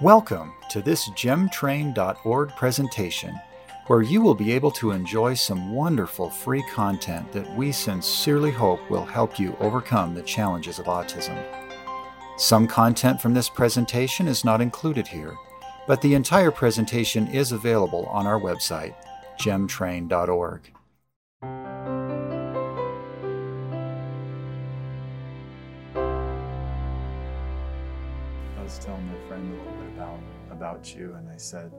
Welcome to this gemtrain.org presentation, where you will be able to enjoy some wonderful free content that we sincerely hope will help you overcome the challenges of autism. Some content from this presentation is not included here, but the entire presentation is available on our website, gemtrain.org. about you, and I said,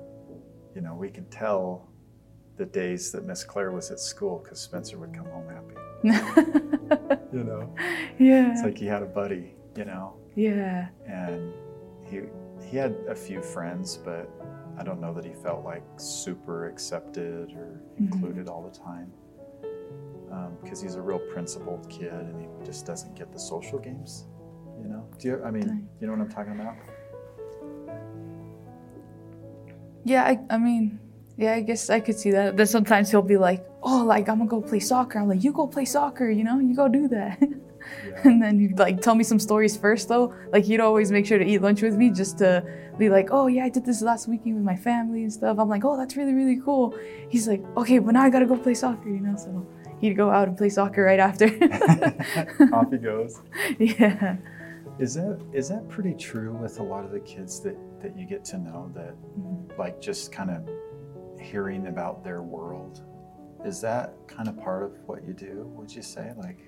you know, we can tell the days that Miss Claire was at school because Spencer would come home happy. you know, yeah. it's like he had a buddy, you know, yeah. and he he had a few friends, but I don't know that he felt like super accepted or Mhm. included all the time. Because he's a real principled kid, and he just doesn't get the social games. You know, do you? I mean, you know what I'm talking about? Yeah, I, I mean, yeah, I guess I could see that. But sometimes he'll be like, oh, like, I'm gonna go play soccer. I'm like, you go play soccer, you know? You go do that. Yeah. and then he'd like tell me some stories first, though. Like, he'd always make sure to eat lunch with me just to be like, oh, yeah, I did this last weekend with my family and stuff. I'm like, oh, that's really, really cool. He's like, okay, but now I gotta go play soccer, you know? So he'd go out and play soccer right after. Off he goes. yeah. Is that is that pretty true with a lot of the kids that that you get to know that Mhm. like just kind of hearing about their world? Is that kind of part of what you do? Would you say like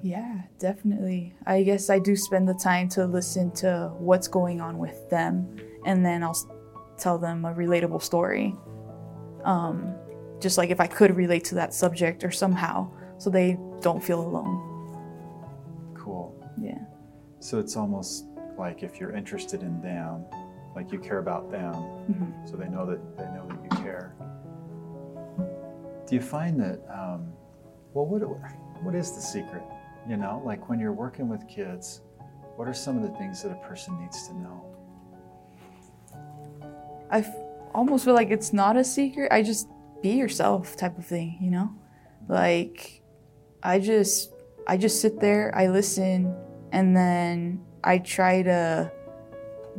Yeah, definitely. I guess I do spend the time to listen to what's going on with them, and then I'll tell them a relatable story. Um, just like if I could relate to that subject or somehow, so they don't feel alone. cool? Yeah. So it's almost like if you're interested in them, like you care about them, hmm so they know that they know that you care. Do you find that? Um, well, what what is the secret? You know, like when you're working with kids, what are some of the things that a person needs to know? I f- almost feel like it's not a secret. I just be yourself type of thing, you know? Like I just I just sit there, I listen, and then I try to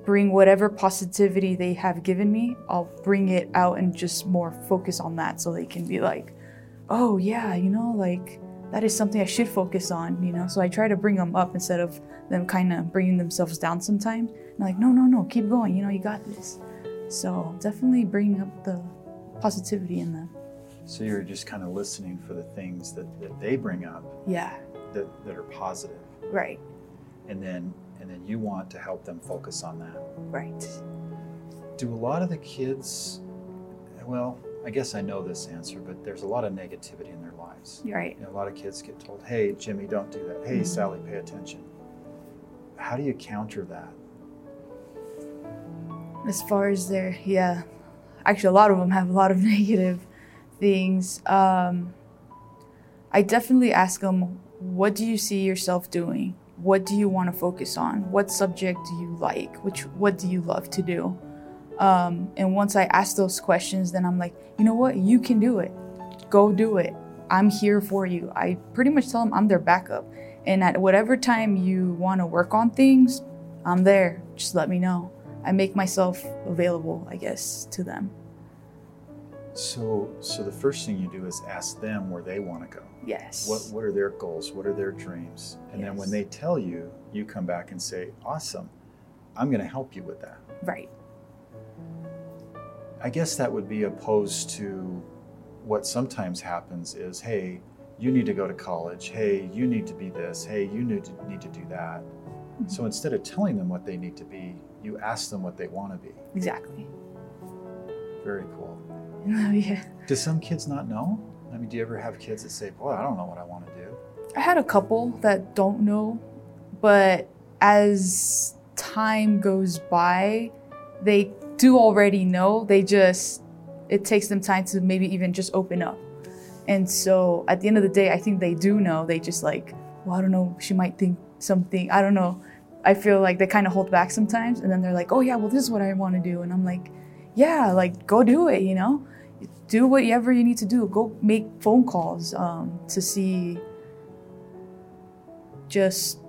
bring whatever positivity they have given me, I'll bring it out and just more focus on that so they can be like, "Oh, yeah, you know, like that is something I should focus on, you know?" So I try to bring them up instead of them kind of bringing themselves down sometimes. And like, "No, no, no, keep going. You know, you got this." So definitely bring up the positivity in them. So you're just kind of listening for the things that, that they bring up Yeah, that, that are positive, right, and then and then you want to help them focus on that. right. Do a lot of the kids? Well, I guess I know this answer, but there's a lot of negativity in their lives. Right. You know, a lot of kids get told, "Hey, Jimmy, don't do that. Hey, Mhm. Sally, pay attention." How do you counter that? As far as their, yeah, actually, a lot of them have a lot of negative things. Um, I definitely ask them, what do you see yourself doing? What do you want to focus on? What subject do you like? Which, what do you love to do? Um, and once I ask those questions, then I'm like, you know what? You can do it. Go do it. I'm here for you. I pretty much tell them I'm their backup. And at whatever time you want to work on things, I'm there. Just let me know. I make myself available, I guess, to them. So, so the first thing you do is ask them where they want to go. Yes. What what are their goals? What are their dreams? And then when they tell you, you come back and say, "Awesome, I'm going to help you with that." Right. I guess that would be opposed to what sometimes happens is, "Hey, you need to go to college. Hey, you need to be this. Hey, you need to need to do that." Mm-hmm. So instead of telling them what they need to be, you ask them what they want to be. Exactly. Very cool. yeah. Do some kids not know? I mean, do you ever have kids that say, "Boy, I don't know what I want to do"? I had a couple that don't know, but as time goes by, they do already know. They just, it takes them time to maybe even just open up. And so at the end of the day, I think they do know. They just like, well, I don't know, she might think something. I don't know. I feel like they kind of hold back sometimes. And then they're like, oh, yeah, well, this is what I want to do. And I'm like, yeah, like go do it, you know? Do whatever you need to do. Go make phone calls um, to see just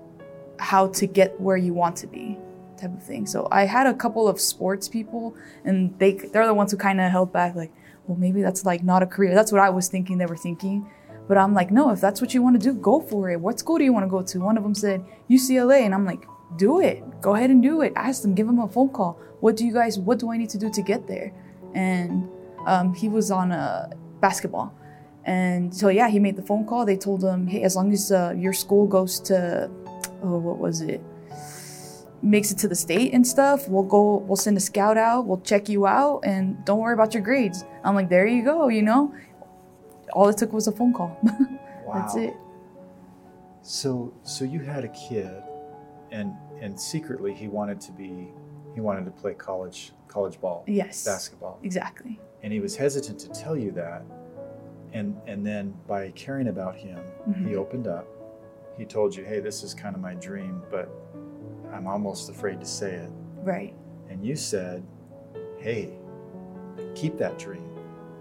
how to get where you want to be type of thing. So I had a couple of sports people, and they they're the ones who kind of held back, like, well, maybe that's like not a career. That's what I was thinking they were thinking. But I'm like, no, if that's what you want to do, go for it. What school do you want to go to? One of them said UCLA, and I'm like, do it. Go ahead and do it. Ask them, give them a phone call. What do you guys? What do I need to do to get there? And um, he was on a basketball, and so yeah, he made the phone call. They told him, hey, as long as uh, your school goes to, oh, what was it? Makes it to the state and stuff. We'll go. We'll send a scout out. We'll check you out, and don't worry about your grades. I'm like, there you go. You know, all it took was a phone call. That's it. So so you had a kid and and secretly he wanted to be he wanted to play college college ball Yes. basketball Exactly. and he was hesitant to tell you that and and then by caring about him he Mhm. opened up he told you hey this is kind of my dream but i'm almost afraid to say it Right. and you said hey keep that dream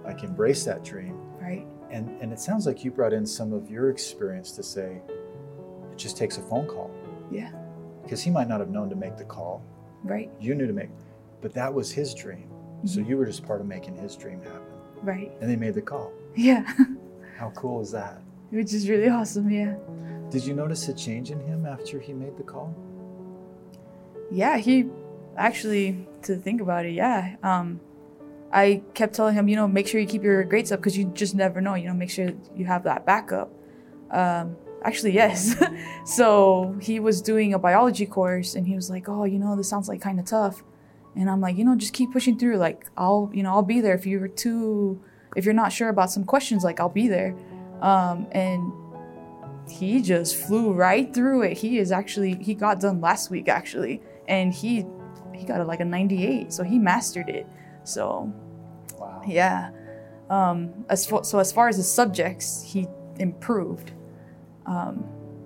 like embrace that dream Right. and and it sounds like you brought in some of your experience to say it just takes a phone call Yeah. Because he might not have known to make the call Right. you knew to make but that was his dream so Mhm. you were just part of making his dream happen Right. and they made the call Yeah. how cool is that Which is really awesome. Yeah. did you notice a change in him after he made the call Yeah. He actually, to think about it, yeah. Um, I kept telling him, you know, make sure you keep your grades up because you just never know. You know, make sure you have that backup. Um, actually, yes. so he was doing a biology course and he was like, oh, you know, this sounds like kind of tough. And I'm like, you know, just keep pushing through. Like, I'll, you know, I'll be there if you're too, if you're not sure about some questions, like, I'll be there. Um, and he just flew right through it. He is actually, he got done last week, actually. And he, he got a, like a 98. So he mastered it. So wow yeah. Um, as far, so as far as the subjects, he improved. Um,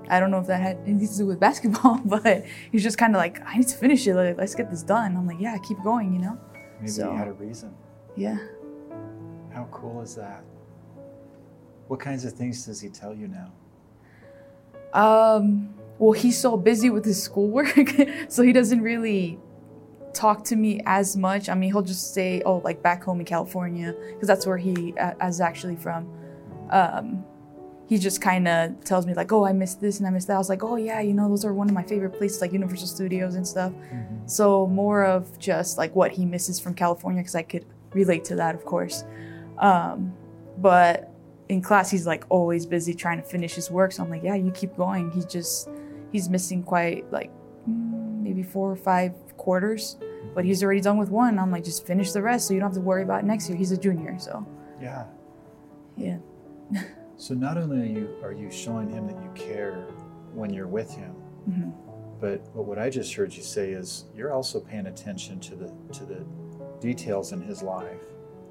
I don't know if that had anything to do with basketball, but he's just kind of like, I need to finish it. Like, let's get this done. I'm like, yeah, keep going. You know? maybe so- he had a reason Yeah. how cool is that what kinds of things does he tell you now Um, well, he's so busy with his schoolwork, so he doesn't really talk to me as much. I mean, he'll just say, "Oh, like back home in California," because that's where he uh, is actually from. Um, he just kind of tells me like, "Oh, I missed this and I missed that." I was like, "Oh yeah, you know, those are one of my favorite places, like Universal Studios and stuff." So more of just like what he misses from California, because I could relate to that, of course. Um, but in class, he's like always busy trying to finish his work. So I'm like, yeah, you keep going. He's just he's missing quite like mm, maybe four or five quarters, but he's already done with one. I'm like, just finish the rest, so you don't have to worry about next year. He's a junior, so yeah yeah, so not only are you are you showing him that you care when you're with him hmm But, but what I just heard you say is you're also paying attention to the to the details in his life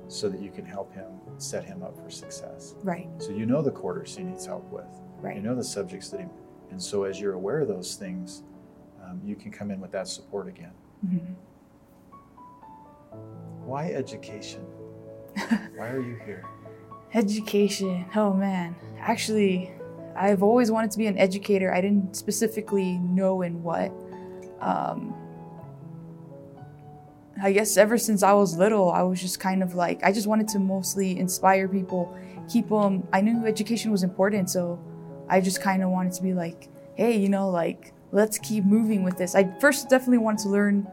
so that you can help him set him up for success. right, So you know the quarters he needs help with. right, You know the subjects that he and so as you're aware of those things, um, you can come in with that support again. hmm Why education? Why are you here? Education. Oh man. Actually, I've always wanted to be an educator. I didn't specifically know in what. Um, I guess ever since I was little, I was just kind of like, I just wanted to mostly inspire people, keep them. I knew education was important, so I just kind of wanted to be like, hey, you know, like, let's keep moving with this. I first definitely wanted to learn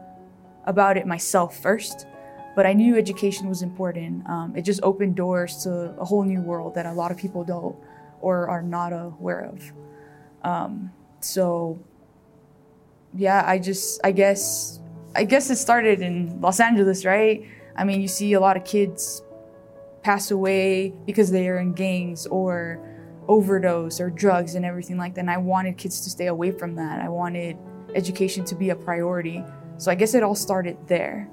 about it myself first but I knew education was important. Um, it just opened doors to a whole new world that a lot of people don't or are not aware of. Um, so, yeah, I just, I guess, I guess it started in Los Angeles, right? I mean, you see a lot of kids pass away because they are in gangs or overdose or drugs and everything like that. And I wanted kids to stay away from that. I wanted education to be a priority. So I guess it all started there.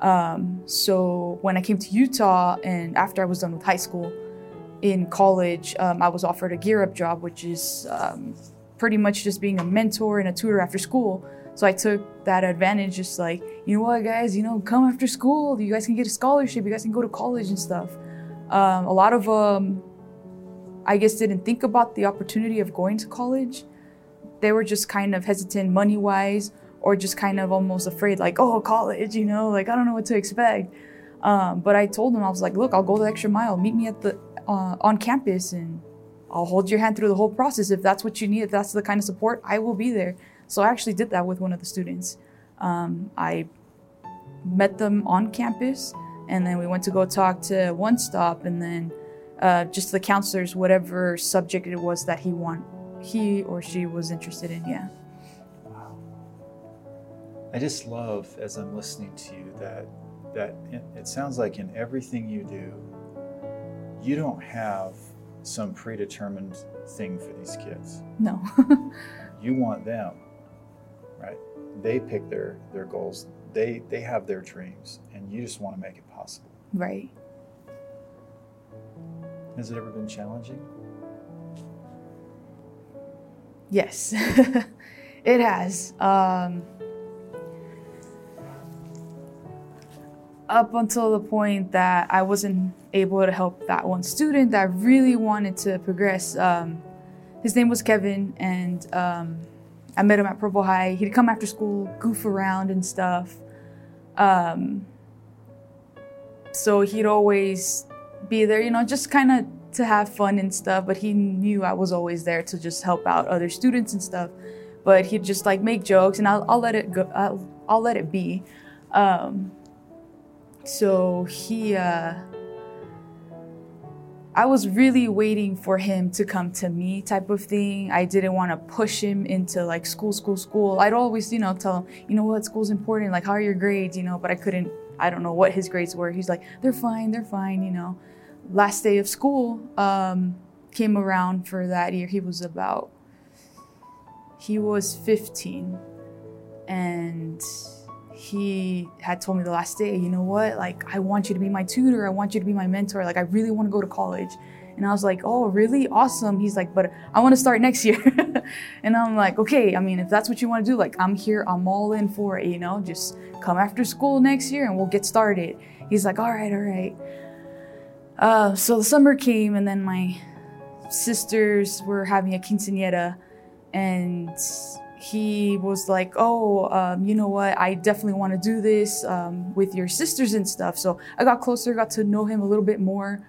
Um, so when I came to Utah and after I was done with high school, in college, um, I was offered a Gear Up job, which is um, pretty much just being a mentor and a tutor after school. So I took that advantage, just like, you know what, guys, you know, come after school. You guys can get a scholarship. You guys can go to college and stuff. Um, a lot of, um, I guess, didn't think about the opportunity of going to college. They were just kind of hesitant money wise or just kind of almost afraid, like, oh, college, you know, like I don't know what to expect. Um, but I told them I was like, look, I'll go the extra mile. Meet me at the uh, on campus, and I'll hold your hand through the whole process. If that's what you need, if that's the kind of support, I will be there. So I actually did that with one of the students. Um, I met them on campus, and then we went to go talk to One Stop, and then uh, just the counselors, whatever subject it was that he want, he or she was interested in. Yeah. I just love as I'm listening to you that that it, it sounds like in everything you do, you don't have some predetermined thing for these kids. No. you want them, right? They pick their their goals. They they have their dreams, and you just want to make it possible. right. Has it ever been challenging? Yes, it has. Um, up until the point that I wasn't able to help that one student that really wanted to progress. Um, his name was Kevin, and um, I met him at Purple High. He'd come after school, goof around and stuff. Um, so he'd always be there, you know, just kind of to have fun and stuff. But he knew I was always there to just help out other students and stuff. But he'd just like make jokes, and I'll, I'll let it go. I'll, I'll let it be. Um, so he, uh, I was really waiting for him to come to me, type of thing. I didn't want to push him into like school, school, school. I'd always, you know, tell him, you know what, school's important. Like, how are your grades? You know, but I couldn't. I don't know what his grades were. He's like, they're fine, they're fine. You know, last day of school um, came around for that year. He was about, he was 15, and he had told me the last day, you know what? Like, I want you to be my tutor. I want you to be my mentor. Like, I really want to go to college. And I was like, oh, really? Awesome. He's like, but I want to start next year. and I'm like, okay, I mean, if that's what you want to do, like, I'm here. I'm all in for it, you know? Just come after school next year and we'll get started. He's like, all right, all right. Uh, so the summer came, and then my sisters were having a quinceanera, and he was like, "Oh, um, you know what? I definitely want to do this um, with your sisters and stuff." So I got closer, got to know him a little bit more,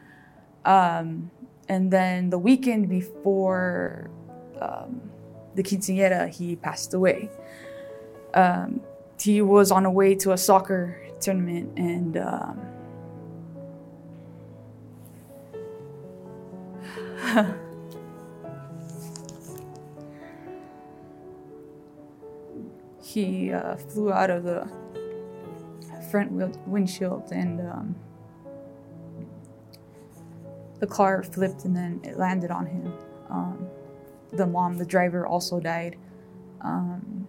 um, and then the weekend before um, the quinceañera, he passed away. Um, he was on a way to a soccer tournament, and he uh, flew out of the front windshield and um, the car flipped and then it landed on him. Um, the mom, the driver, also died. Um,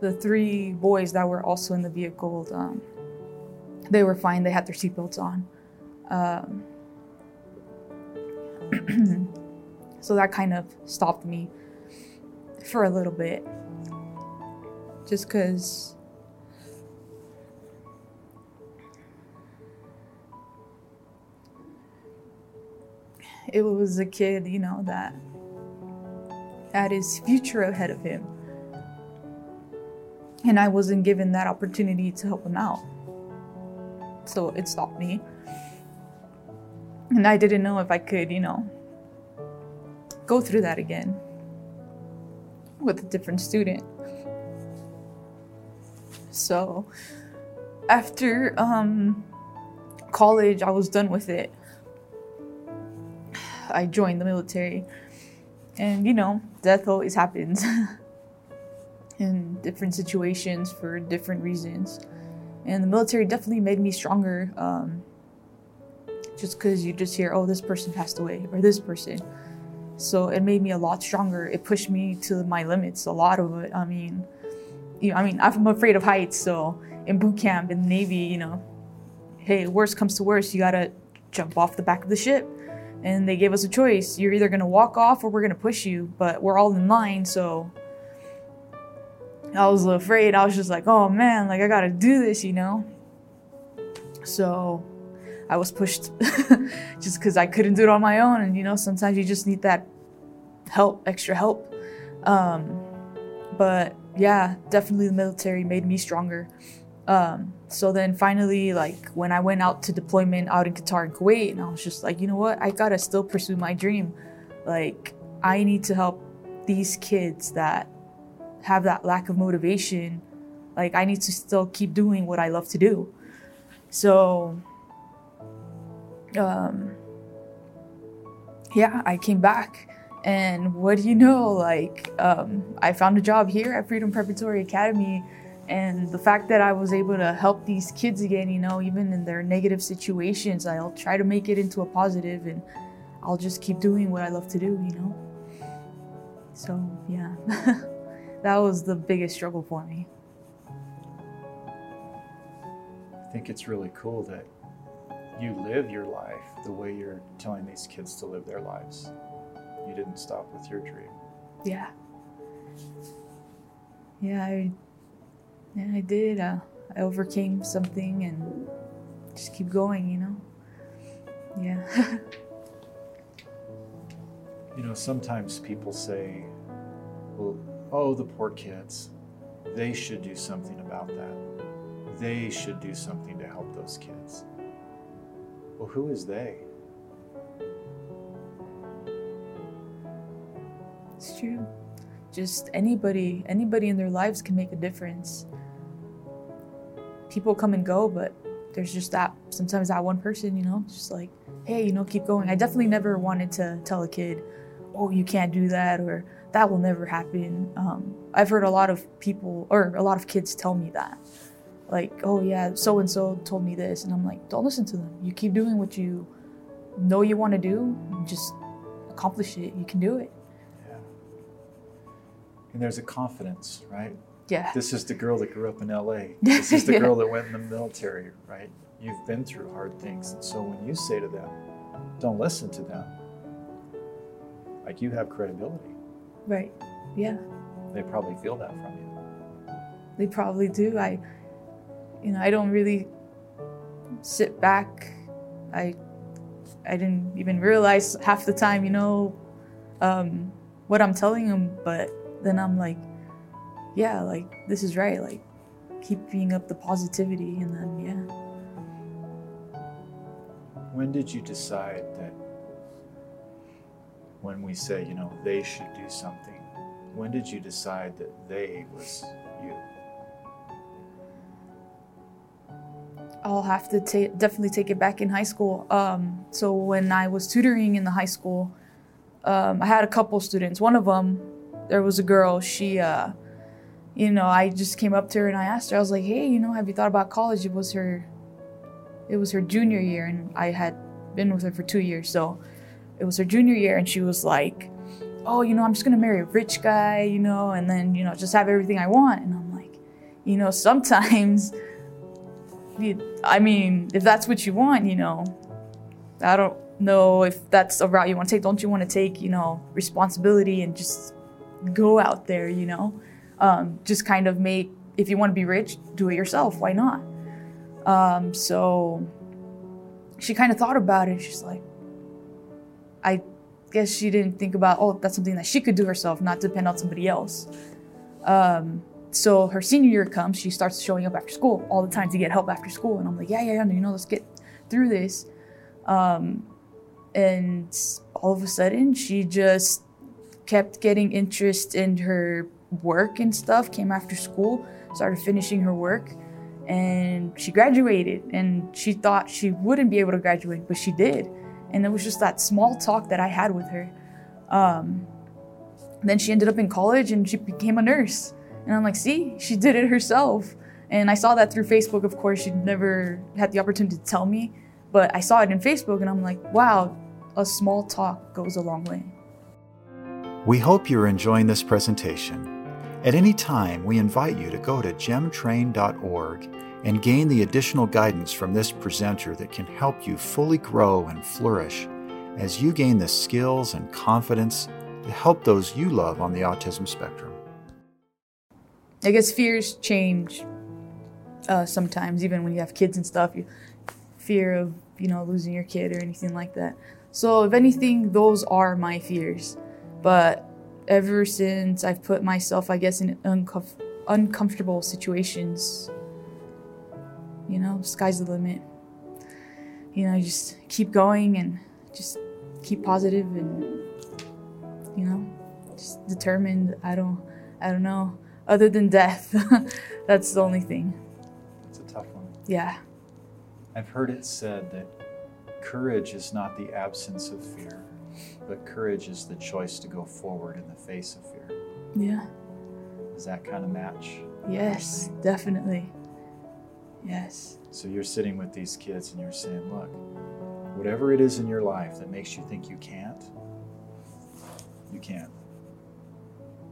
the three boys that were also in the vehicle, um, they were fine. They had their seatbelts on. Um, so that kind of stopped me for a little bit. Just because it was a kid, you know, that had his future ahead of him. And I wasn't given that opportunity to help him out. So it stopped me. And I didn't know if I could, you know, go through that again with a different student. So after um, college, I was done with it. I joined the military. And you know, death always happens in different situations for different reasons. And the military definitely made me stronger. Um, just because you just hear, oh, this person passed away, or this person. So it made me a lot stronger. It pushed me to my limits, a lot of it. I mean, you know, I mean, I'm afraid of heights, so in boot camp in the Navy, you know, hey, worst comes to worst, you gotta jump off the back of the ship. And they gave us a choice. You're either gonna walk off or we're gonna push you, but we're all in line, so I was afraid. I was just like, oh man, like I gotta do this, you know? So I was pushed just because I couldn't do it on my own. And, you know, sometimes you just need that help, extra help. Um, but yeah, definitely the military made me stronger. Um, so then finally, like when I went out to deployment out in Qatar and Kuwait, and I was just like, you know what, I gotta still pursue my dream. Like I need to help these kids that have that lack of motivation. Like I need to still keep doing what I love to do. So, um, yeah, I came back and what do you know? Like, um, I found a job here at Freedom Preparatory Academy. And the fact that I was able to help these kids again, you know, even in their negative situations, I'll try to make it into a positive and I'll just keep doing what I love to do, you know? So, yeah, that was the biggest struggle for me. I think it's really cool that you live your life the way you're telling these kids to live their lives you didn't stop with your dream. Yeah. Yeah, I, yeah, I did. Uh, I overcame something and just keep going, you know? Yeah. you know, sometimes people say, well, oh, the poor kids, they should do something about that. They should do something to help those kids. Well, who is they? It's true. Just anybody, anybody in their lives can make a difference. People come and go, but there's just that sometimes that one person, you know, just like, hey, you know, keep going. I definitely never wanted to tell a kid, oh, you can't do that, or that will never happen. Um, I've heard a lot of people or a lot of kids tell me that, like, oh yeah, so and so told me this, and I'm like, don't listen to them. You keep doing what you know you want to do, just accomplish it. You can do it Yeah. and there's a confidence, right? Yeah. This is the girl that grew up in LA. This is the yeah. girl that went in the military, right? You've been through hard things. And so when you say to them, don't listen to them, like you have credibility. Right. Yeah. They probably feel that from you. They probably do. I, you know, I don't really sit back. I, I didn't even realize half the time, you know, um, what I'm telling them, but then I'm like, yeah, like this is right. Like keeping up the positivity and then yeah. When did you decide that when we say, you know, they should do something, when did you decide that they was you? I'll have to definitely take it back in high school. Um, so when I was tutoring in the high school, um, I had a couple students. One of them there was a girl, she, uh, you know, I just came up to her and I asked her, I was like, hey, you know, have you thought about college? It was her, it was her junior year and I had been with her for two years. So it was her junior year and she was like, oh, you know, I'm just to marry a rich guy, you know, and then, you know, just have everything I want. And I'm like, you know, sometimes, I mean, if that's what you want, you know, I don't know if that's a route you want to take. Don't you want to take, you know, responsibility and just go out there, you know? Um, just kind of make, if you want to be rich, do it yourself. Why not? Um, so she kind of thought about it. She's like, I guess she didn't think about, oh, that's something that she could do herself, not depend on somebody else. Um, so her senior year comes, she starts showing up after school all the time to get help after school. And I'm like, yeah, yeah, yeah, you know, let's get through this. Um, and all of a sudden, she just kept getting interest in her work and stuff, came after school, started finishing her work, and she graduated. And she thought she wouldn't be able to graduate, but she did. And it was just that small talk that I had with her. Um, then she ended up in college and she became a nurse. And I'm like, see, she did it herself. And I saw that through Facebook, of course. she'd never had the opportunity to tell me, but I saw it in Facebook and I'm like, wow, a small talk goes a long way. We hope you're enjoying this presentation. At any time, we invite you to go to gemtrain.org and gain the additional guidance from this presenter that can help you fully grow and flourish as you gain the skills and confidence to help those you love on the autism spectrum. I guess fears change uh, sometimes, even when you have kids and stuff. You fear of you know losing your kid or anything like that. So if anything, those are my fears. But ever since I've put myself, I guess, in uncomf- uncomfortable situations, you know, sky's the limit. You know, just keep going and just keep positive and, you know, just determined. I don't, I don't know. Other than death, that's the only thing. It's a tough one. Yeah. I've heard it said that courage is not the absence of fear, but courage is the choice to go forward in the face of fear. Yeah. Does that kind of match? Yes, definitely. Yes. So you're sitting with these kids and you're saying, look, whatever it is in your life that makes you think you can't, you can't.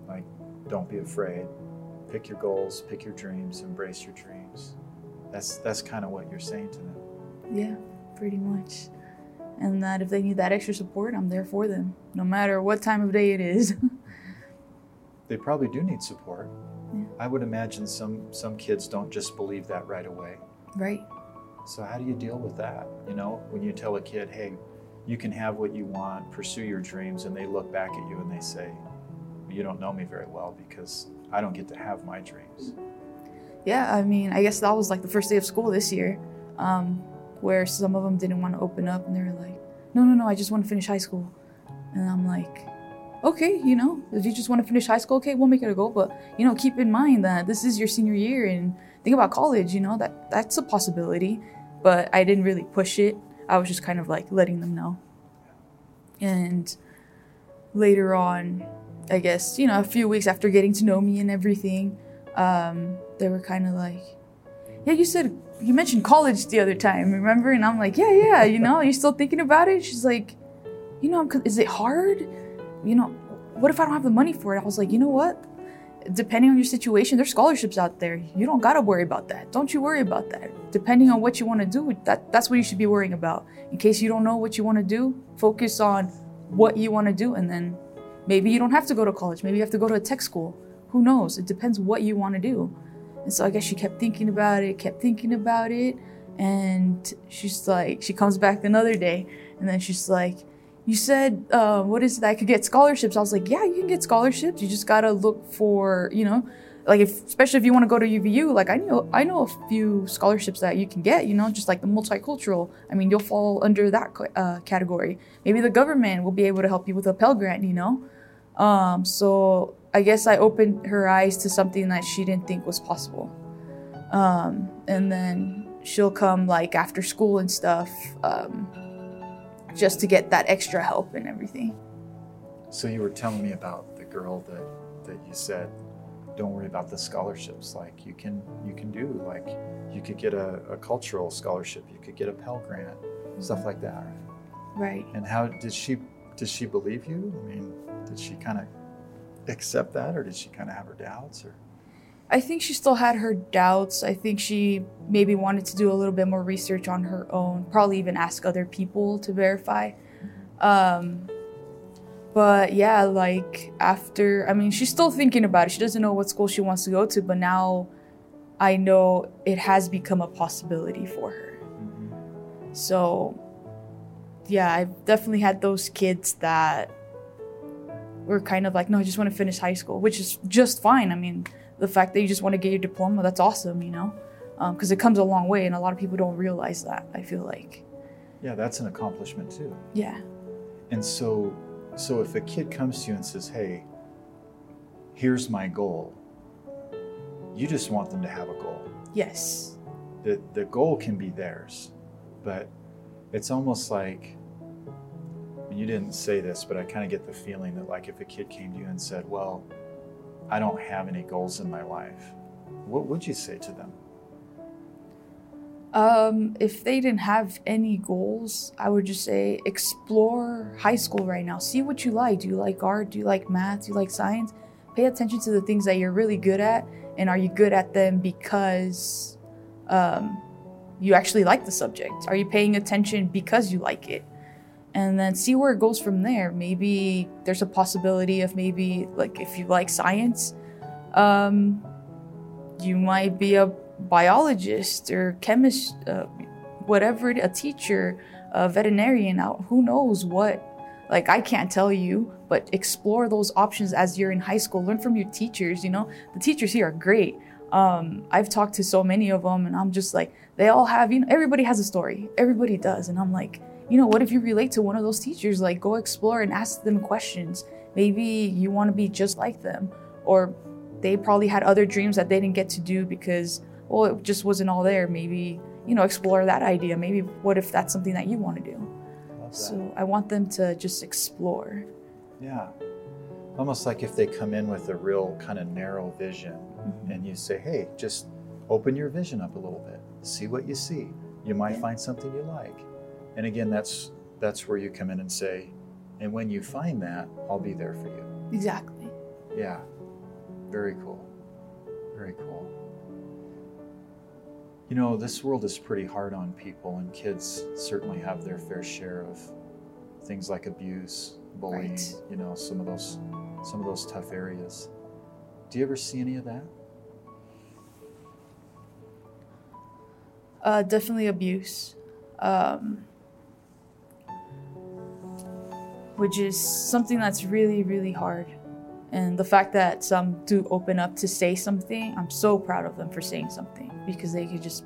Like, don't be afraid. Pick your goals, pick your dreams, embrace your dreams. That's that's kind of what you're saying to them. Yeah, pretty much. And that if they need that extra support, I'm there for them, no matter what time of day it is. They probably do need support. Yeah. I would imagine some some kids don't just believe that right away. right. So how do you deal with that? You know, when you tell a kid, "Hey, you can have what you want, pursue your dreams," and they look back at you and they say, "You don't know me very well because I don't get to have my dreams." Yeah, I mean, I guess that was like the first day of school this year, um, where some of them didn't want to open up and they were like, no, no, no, I just want to finish high school. And I'm like, okay, you know, if you just want to finish high school, okay, we'll make it a goal. But, you know, keep in mind that this is your senior year and think about college, you know, that that's a possibility. But I didn't really push it. I was just kind of like letting them know. And later on, I guess, you know, a few weeks after getting to know me and everything, um, they were kind of like, yeah, you said, you mentioned college the other time, remember? And I'm like, yeah, yeah, you know, you're still thinking about it? She's like, you know, is it hard? You know, what if I don't have the money for it? I was like, you know what? Depending on your situation, there's scholarships out there. You don't gotta worry about that. Don't you worry about that. Depending on what you want to do, that that's what you should be worrying about. In case you don't know what you want to do, focus on what you want to do, and then maybe you don't have to go to college. Maybe you have to go to a tech school. Who knows? It depends what you want to do. And so I guess she kept thinking about it, kept thinking about it, and she's like, she comes back another day, and then she's like, you said uh, what is it i could get scholarships i was like yeah you can get scholarships you just gotta look for you know like if especially if you want to go to uvu like i know i know a few scholarships that you can get you know just like the multicultural i mean you'll fall under that uh, category maybe the government will be able to help you with a pell grant you know um, so i guess i opened her eyes to something that she didn't think was possible um, and then she'll come like after school and stuff um, just to get that extra help and everything. So you were telling me about the girl that that you said, don't worry about the scholarships. Like you can you can do like you could get a, a cultural scholarship, you could get a Pell Grant, stuff like that. Right. And how did she did she believe you? I mean, did she kind of accept that, or did she kind of have her doubts? Or I think she still had her doubts. I think she maybe wanted to do a little bit more research on her own, probably even ask other people to verify. Um, but yeah, like after, I mean, she's still thinking about it. She doesn't know what school she wants to go to, but now I know it has become a possibility for her. So yeah, I've definitely had those kids that were kind of like, no, I just want to finish high school, which is just fine. I mean, the fact that you just want to get your diploma, that's awesome, you know? Um, because it comes a long way, and a lot of people don't realize that, I feel like. yeah, that's an accomplishment too. Yeah. And so, so if a kid comes to you and says, "Hey, here's my goal," you just want them to have a goal. Yes. The the goal can be theirs, but it's almost like you didn't say this, but I kind of get the feeling that like if a kid came to you and said, "Well, I don't have any goals in my life," what would you say to them? Um, if they didn't have any goals, I would just say explore high school right now. See what you like. Do you like art? Do you like math? Do you like science? Pay attention to the things that you're really good at, and are you good at them because um, you actually like the subject? Are you paying attention because you like it? And then see where it goes from there. Maybe there's a possibility of maybe like if you like science, um, you might be a biologist or chemist, uh, whatever, a teacher, a veterinarian. Who knows what? Like I can't tell you, but explore those options as you're in high school. Learn from your teachers. You know, the teachers here are great. Um, I've talked to so many of them, and I'm just like, they all have, you know, everybody has a story. Everybody does, and I'm like, you know, what if you relate to one of those teachers? Like, go explore and ask them questions. Maybe you want to be just like them, or they probably had other dreams that they didn't get to do because, well, it just wasn't all there. Maybe, you know, explore that idea. Maybe what if that's something that you want to do? So I want them to just explore. Yeah. Almost like if they come in with a real kind of narrow vision Mhm. and you say, hey, just open your vision up a little bit, see what you see. You might Yeah. find something you like. And again, that's that's where you come in and say, and when you find that, I'll be there for you. Exactly. Yeah. Very cool. Very cool. You know, this world is pretty hard on people, and kids certainly have their fair share of things like abuse, bullying, Right. you know, some of those some of those tough areas. Do you ever see any of that? Uh, definitely abuse, um, which is something that's really, really hard. And the fact that some do open up to say something, I'm so proud of them for saying something because they could just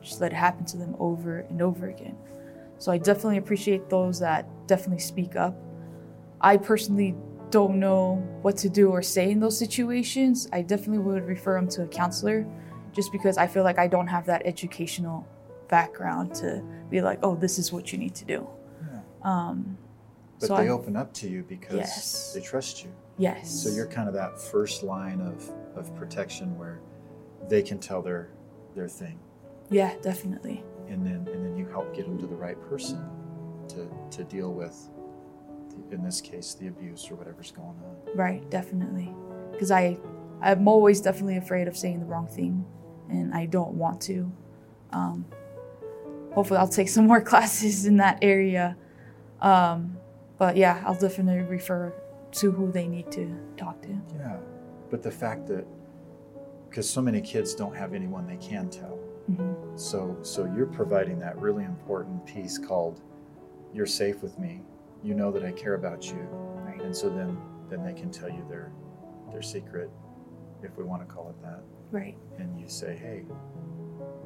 just let it happen to them over and over again. So I definitely appreciate those that definitely speak up. I personally don't know what to do or say in those situations. I definitely would refer them to a counselor just because I feel like I don't have that educational background to be like, oh, this is what you need to do. Yeah. Um, But so they I- open up to you because Yes. they trust you. yes. So you're kind of that first line of, of protection where they can tell their their thing. yeah, definitely. and then and then you help get them to the right person to to deal with the, in this case the abuse or whatever's going on Right, definitely. Because I, I'm always definitely afraid of saying the wrong thing, and I don't want to. Um, hopefully, I'll take some more classes in that area. Um, but yeah, I'll definitely refer to who they need to talk to. yeah but the fact that because so many kids don't have anyone they can tell. Hmm so so you're providing that really important piece called you're safe with me. You know that i care about you. Right. and so then then they can tell you their their secret if we want to call it that. Right. and you say hey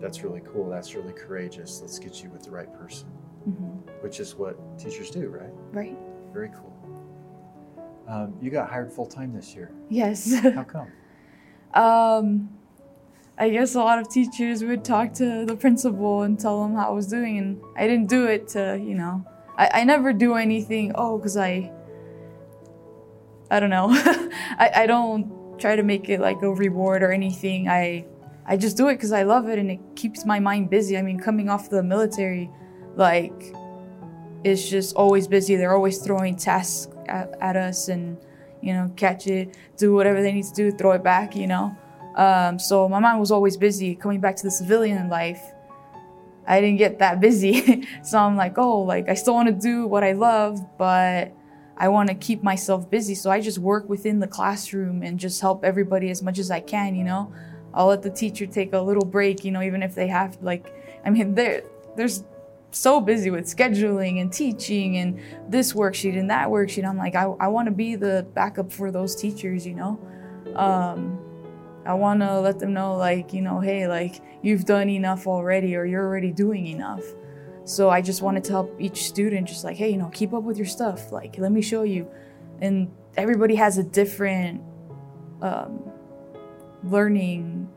that's really cool. That's really courageous. Let's get you with the right person. Hmm which is what teachers do, right? Right. Very cool. Um, you got hired full time this year. Yes. How come? um, I guess a lot of teachers would talk to the principal and tell them how I was doing, and I didn't do it to, you know, I, I never do anything, oh, because I, I don't know, I, I don't try to make it like a reward or anything. I, I just do it because I love it and it keeps my mind busy. I mean, coming off the military, like, it's just always busy. They're always throwing tasks at, at us and, you know, catch it, do whatever they need to do, throw it back, you know. Um, so my mind was always busy. Coming back to the civilian life, I didn't get that busy. so I'm like, oh, like I still want to do what I love, but I want to keep myself busy. So I just work within the classroom and just help everybody as much as I can, you know. I'll let the teacher take a little break, you know, even if they have like I mean they're there's so busy with scheduling and teaching and this worksheet and that worksheet. I'm like, I, I want to be the backup for those teachers, you know. Um, I want to let them know, like, you know, hey, like, you've done enough already or you're already doing enough. So I just wanted to help each student, just like, hey, you know, keep up with your stuff. Like, let me show you. And everybody has a different um, learning,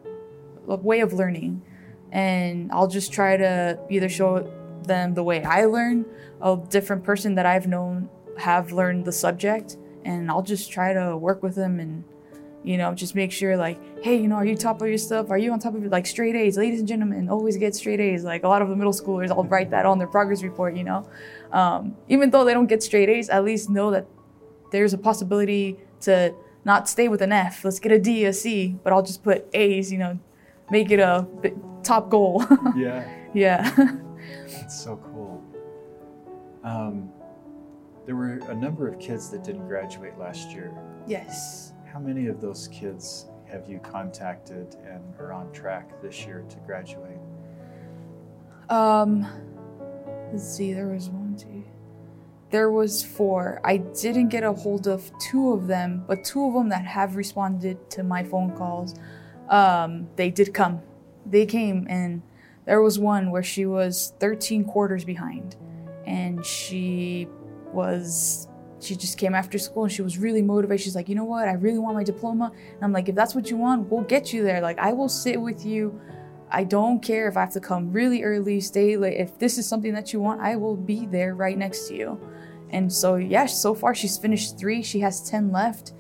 way of learning. And I'll just try to either show them the way I learn, a different person that I've known have learned the subject, and I'll just try to work with them and you know just make sure like hey you know are you top of your stuff? Are you on top of it like straight a's? Ladies and gentlemen always get straight a's. Like a lot of the middle schoolers i'll write that on their progress report you know? Um, even though they don't get straight a's at least know that there's a possibility to not stay with an f. Let's get a d a c but i'll just put a's you know make it a top goal. Yeah, yeah that's so cool. Um, there were a number of kids that didn't graduate last year. yes How many of those kids have you contacted and are on track this year to graduate? Um, let's see. There was one, two. there was four. I didn't get a hold of two of them, but two of them that have responded to my phone calls, um, they did come. They came, and there was one where she was 13 quarters behind, and she was she just came after school and she was really motivated. She's like, you know what? I really want my diploma. And I'm like, if that's what you want, we'll get you there. Like, I will sit with you. I don't care if I have to come really early, stay late. If this is something that you want, I will be there right next to you. And so, yeah, so far she's finished three. She has 10 left.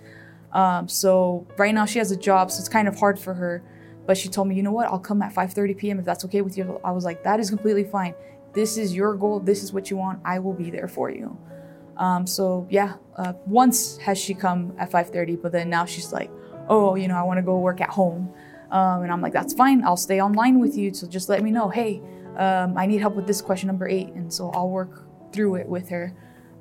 Um, so right now she has a job, so it's kind of hard for her. But she told me, you know what? I'll come at 5:30 p.m. if that's okay with you. I was like, that is completely fine. This is your goal. This is what you want. I will be there for you. Um, so yeah, uh, once has she come at 5:30, but then now she's like, oh, you know, I want to go work at home, um, and I'm like, that's fine. I'll stay online with you. So just let me know. Hey, um, I need help with this question number eight, and so I'll work through it with her.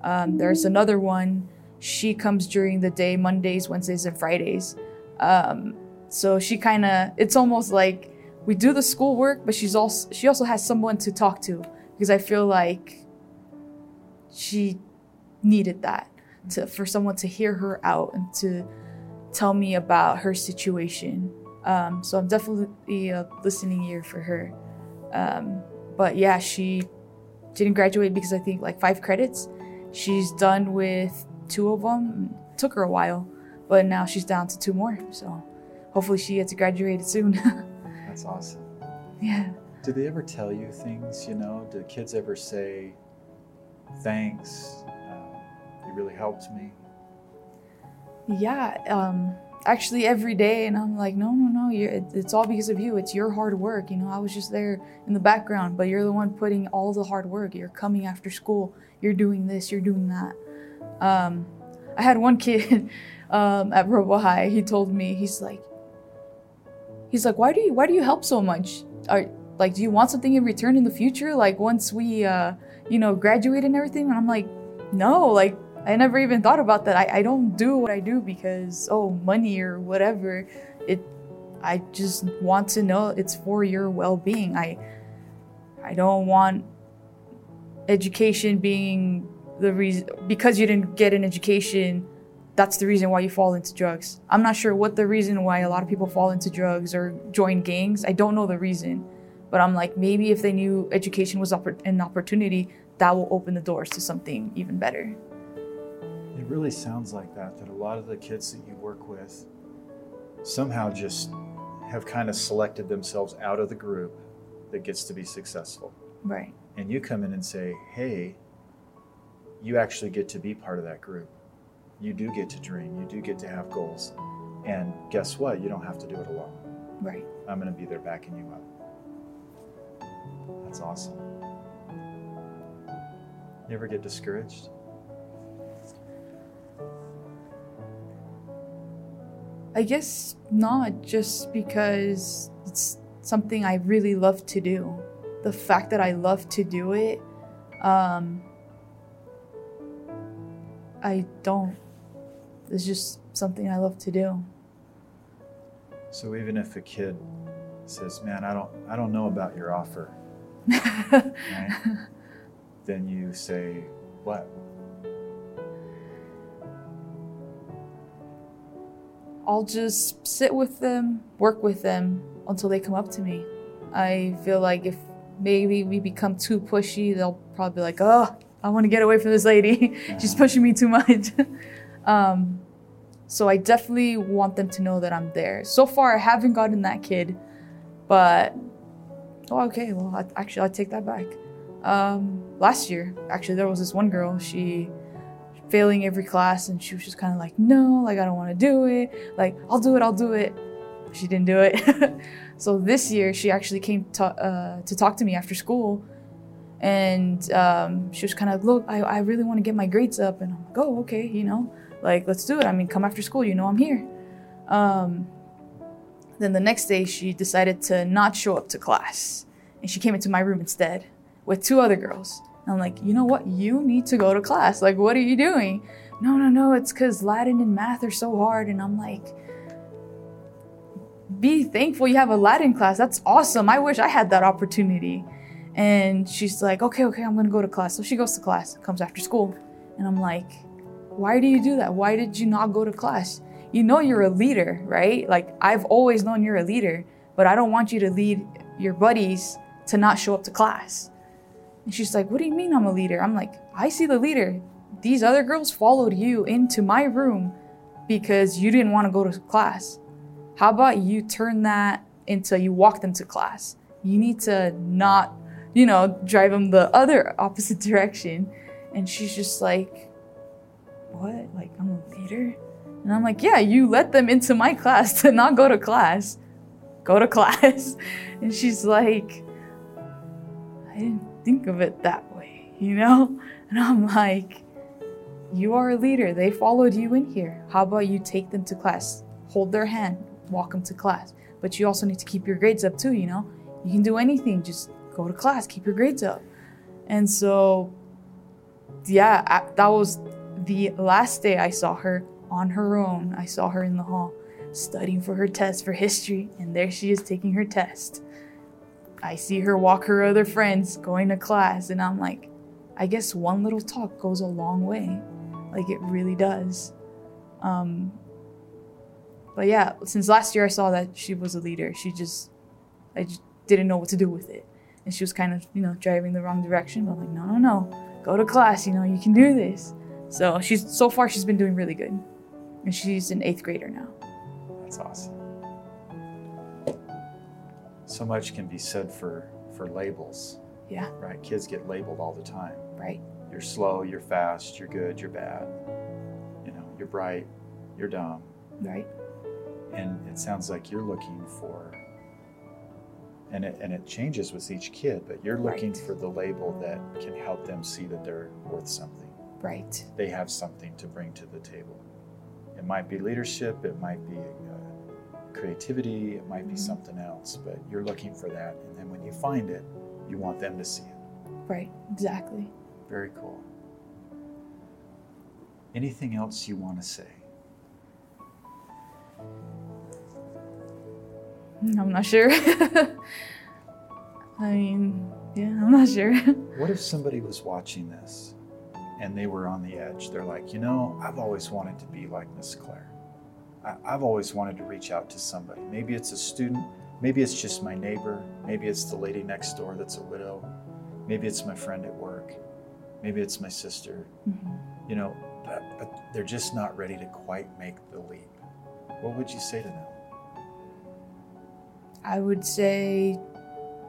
Um, there's another one. She comes during the day, Mondays, Wednesdays, and Fridays. Um, so she kind of, it's almost like we do the schoolwork, but she's also she also has someone to talk to because I feel like she needed that to for someone to hear her out and to tell me about her situation. Um, so I'm definitely a listening ear for her. Um, but yeah, she didn't graduate because I think like five credits. She's done with two of them. It took her a while, but now she's down to two more. So hopefully she gets graduated soon. That's awesome. yeah. Do they ever tell you things? You know, do kids ever say, "Thanks, you really helped me? Yeah, um, actually every day, and I'm like, no, no, no, it, it's all because of you. It's your hard work. You know, I was just there in the background, but you're the one putting all the hard work. You're coming after school. You're doing this. You're doing that. Um, I had one kid um, at Robo High. He told me, he's like, he's like, why do you why do you help so much? Are like, do you want something in return in the future? Like once we, uh, you know, graduate and everything? And I'm like, no, like I never even thought about that. I, I don't do what I do because, oh, money or whatever. It I just want to know it's for your well-being. I I don't want education being the reason because you didn't get an education that's the reason why you fall into drugs. I'm not sure what the reason why a lot of people fall into drugs or join gangs. I don't know the reason. But I'm like maybe if they knew education was an opportunity, that will open the doors to something even better. It really sounds like that, that a lot of the kids that you work with somehow just have kind of selected themselves out of the group that gets to be successful. Right. And you come in and say, hey, you actually get to be part of that group. You do get to dream. You do get to have goals. And guess what? You don't have to do it alone. Right. I'm going to be there backing you up. That's awesome. You ever get discouraged? I guess not, just because it's something I really love to do. The fact that I love to do it, um, I don't. It's just something I love to do. So even if a kid says, "Man, I don't, I don't know about your offer," right? then you say, "What?" I'll just sit with them, work with them until they come up to me. I feel like if maybe we become too pushy, they'll probably be like, oh, I want to get away from this lady. She's pushing me too much. um, so I definitely want them to know that I'm there. So far, I haven't gotten that kid, but oh, okay. Well, I, actually, I take that back. Um, last year, actually, there was this one girl. She failing every class and she was just kind of like no like i don't want to do it like i'll do it i'll do it she didn't do it so this year she actually came to, uh, to talk to me after school and um, she was kind of like, look I, I really want to get my grades up and i'm like oh okay you know like let's do it i mean come after school you know i'm here um, then the next day she decided to not show up to class and she came into my room instead with two other girls and I'm like, you know what? You need to go to class. Like, what are you doing? No, no, no. It's because Latin and math are so hard. And I'm like, be thankful you have a Latin class. That's awesome. I wish I had that opportunity. And she's like, okay, okay, I'm to go to class. So she goes to class, comes after school. And I'm like, why do you do that? Why did you not go to class? You know you're a leader, right? Like I've always known you're a leader, but I don't want you to lead your buddies to not show up to class. And she's like, What do you mean I'm a leader? I'm like, I see the leader. These other girls followed you into my room because you didn't want to go to class. How about you turn that into you walk them to class? You need to not, you know, drive them the other opposite direction. And she's just like, What? Like, I'm a leader? And I'm like, Yeah, you let them into my class to not go to class. Go to class. And she's like, I didn't think of it that way, you know? And I'm like, you are a leader. They followed you in here. How about you take them to class? Hold their hand, walk them to class. But you also need to keep your grades up too, you know? You can do anything, just go to class, keep your grades up. And so, yeah, I, that was the last day I saw her on her own. I saw her in the hall studying for her test for history, and there she is taking her test. I see her walk her other friends going to class, and I'm like, I guess one little talk goes a long way. Like it really does. Um, but yeah, since last year I saw that she was a leader. She just, I just didn't know what to do with it. And she was kind of, you know, driving the wrong direction. But I'm like, no, no, no, go to class. You know, you can do this. So she's so far she's been doing really good, and she's an eighth grader now. That's awesome. So much can be said for for labels, Yeah, right? Kids get labeled all the time. right. You're slow, you're fast, you're good, you're bad. You know, you're bright, you're dumb. Right. And it sounds like you're looking for and it, and it changes with each kid, but you're looking Right. for the label that can help them see that they're worth something. Right. They have something to bring to the table. It might be leadership, it might be uh, creativity, it might be Mhm. something else, but you're looking for that. And then when you find it, you want them to see it. Right. Exactly. Very cool. Anything else you want to say? I'm not sure. I mean, yeah, I'm not sure. What if somebody was watching this and they were on the edge? They're like, you know, I've always wanted to be like Miss Claire. I, I've always wanted to reach out to somebody. Maybe it's a student, maybe it's just my neighbor, maybe it's the lady next door that's a widow, maybe it's my friend at work, maybe it's my sister, Mhm. you know, but, but they're just not ready to quite make the leap. What would you say to them? I would say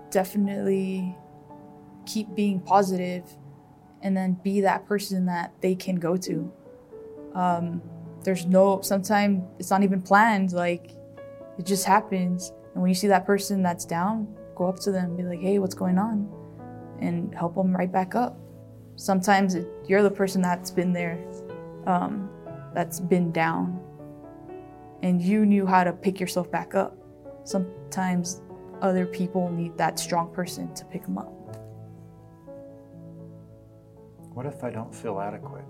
definitely keep being positive and then be that person that they can go to. Um, there's no, sometimes it's not even planned, like it just happens. And when you see that person that's down, go up to them and be like, hey, what's going on? And help them right back up. Sometimes it, you're the person that's been there, um, that's been down, and you knew how to pick yourself back up sometimes other people need that strong person to pick them up. What if I don't feel adequate?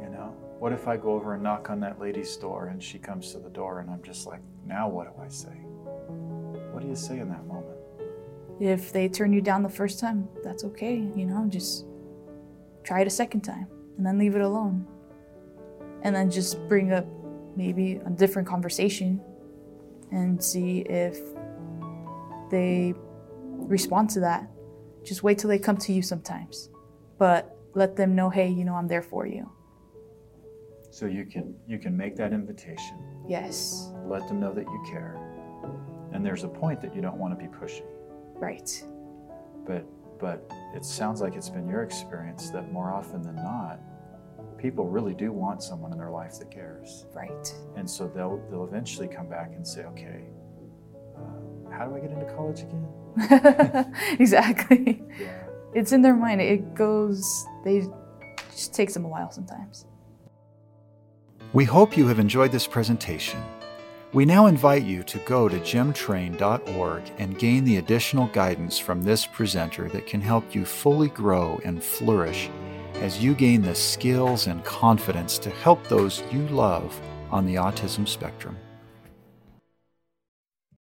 You know? What if I go over and knock on that lady's door and she comes to the door and I'm just like, now what do I say? What do you say in that moment? If they turn you down the first time, that's okay, you know, just try it a second time and then leave it alone. And then just bring up maybe a different conversation and see if they respond to that. Just wait till they come to you sometimes. But let them know, hey, you know, I'm there for you. So you can you can make that invitation, Yes, let them know that you care. And there's a point that you don't want to be pushy. right. But but it sounds like it's been your experience that more often than not, people really do want someone in their life that cares. Right. And so they'll they'll eventually come back and say, okay, uh, how do I get into college again? exactly. Yeah. It's in their mind. It goes, they just takes them a while sometimes. We hope you have enjoyed this presentation. We now invite you to go to gemtrain.org and gain the additional guidance from this presenter that can help you fully grow and flourish as you gain the skills and confidence to help those you love on the autism spectrum.